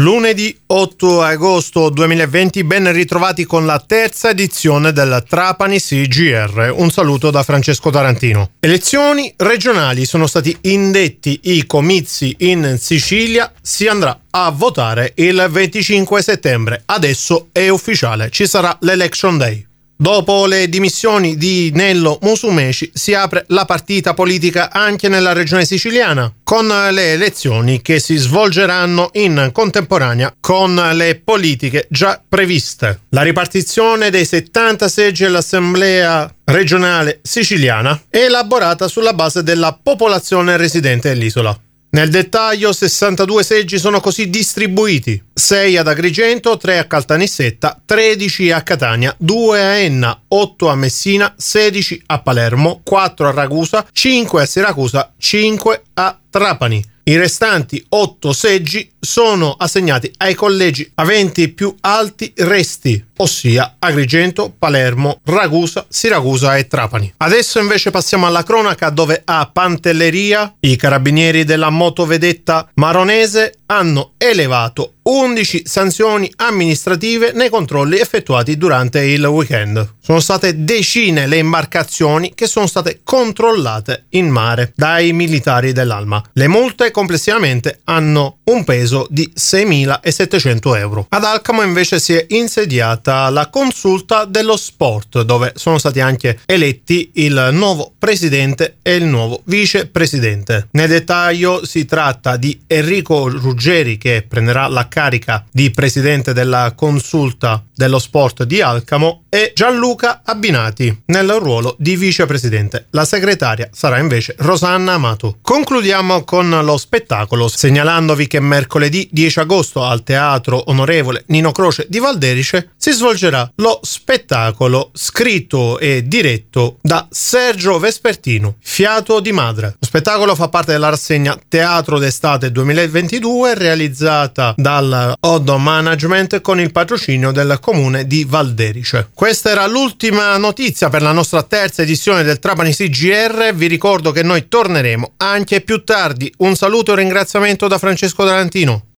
Lunedì 8 agosto 2020, ben ritrovati con la terza edizione del Trapani CGR. Un saluto da Francesco Tarantino. Elezioni regionali sono stati indetti i comizi in Sicilia, si andrà a votare il 25 settembre. Adesso è ufficiale, ci sarà l'Election Day. Dopo le dimissioni di Nello Musumeci si apre la partita politica anche nella regione siciliana, con le elezioni che si svolgeranno in contemporanea con le politiche già previste. La ripartizione dei 70 seggi all'Assemblea regionale siciliana è elaborata sulla base della popolazione residente dell'isola. Nel dettaglio 62 seggi sono così distribuiti, 6 ad Agrigento, 3 a Caltanissetta, 13 a Catania, 2 a Enna, 8 a Messina, 16 a Palermo, 4 a Ragusa, 5 a Siracusa, 5 a Trapani. I restanti 8 seggi sono assegnati ai collegi aventi più alti resti, ossia Agrigento, Palermo, Ragusa, Siracusa e Trapani. Adesso invece passiamo alla cronaca dove a Pantelleria i carabinieri della motovedetta maronese hanno elevato 11 sanzioni amministrative nei controlli effettuati durante il weekend. Sono state decine le imbarcazioni che sono state controllate in mare dai militari dell'Alma. Le multe complessivamente hanno un peso di 6.700 euro. Ad Alcamo invece si è insediata la consulta dello sport dove sono stati anche eletti il nuovo presidente e il nuovo vicepresidente. Nel dettaglio si tratta di Enrico Ruggeri che prenderà la carica di presidente della consulta dello sport di Alcamo e Gianluca Abbinati nel ruolo di vicepresidente. La segretaria sarà invece Rosanna Amato. Concludiamo con lo spettacolo segnalandovi che mercoledì 10 agosto al Teatro Onorevole Nino Croce di Valderice si svolgerà lo spettacolo scritto e diretto da Sergio Vespertino, Fiato di Madre. Lo spettacolo fa parte della rassegna Teatro d'estate 2022 realizzata dal Oddo Management con il patrocinio del comune di Valderice. Questa era l'ultima notizia per la nostra terza edizione del Trapani CGR. Vi ricordo che noi torneremo anche più tardi. Un saluto e un ringraziamento da Francesco Tarantino.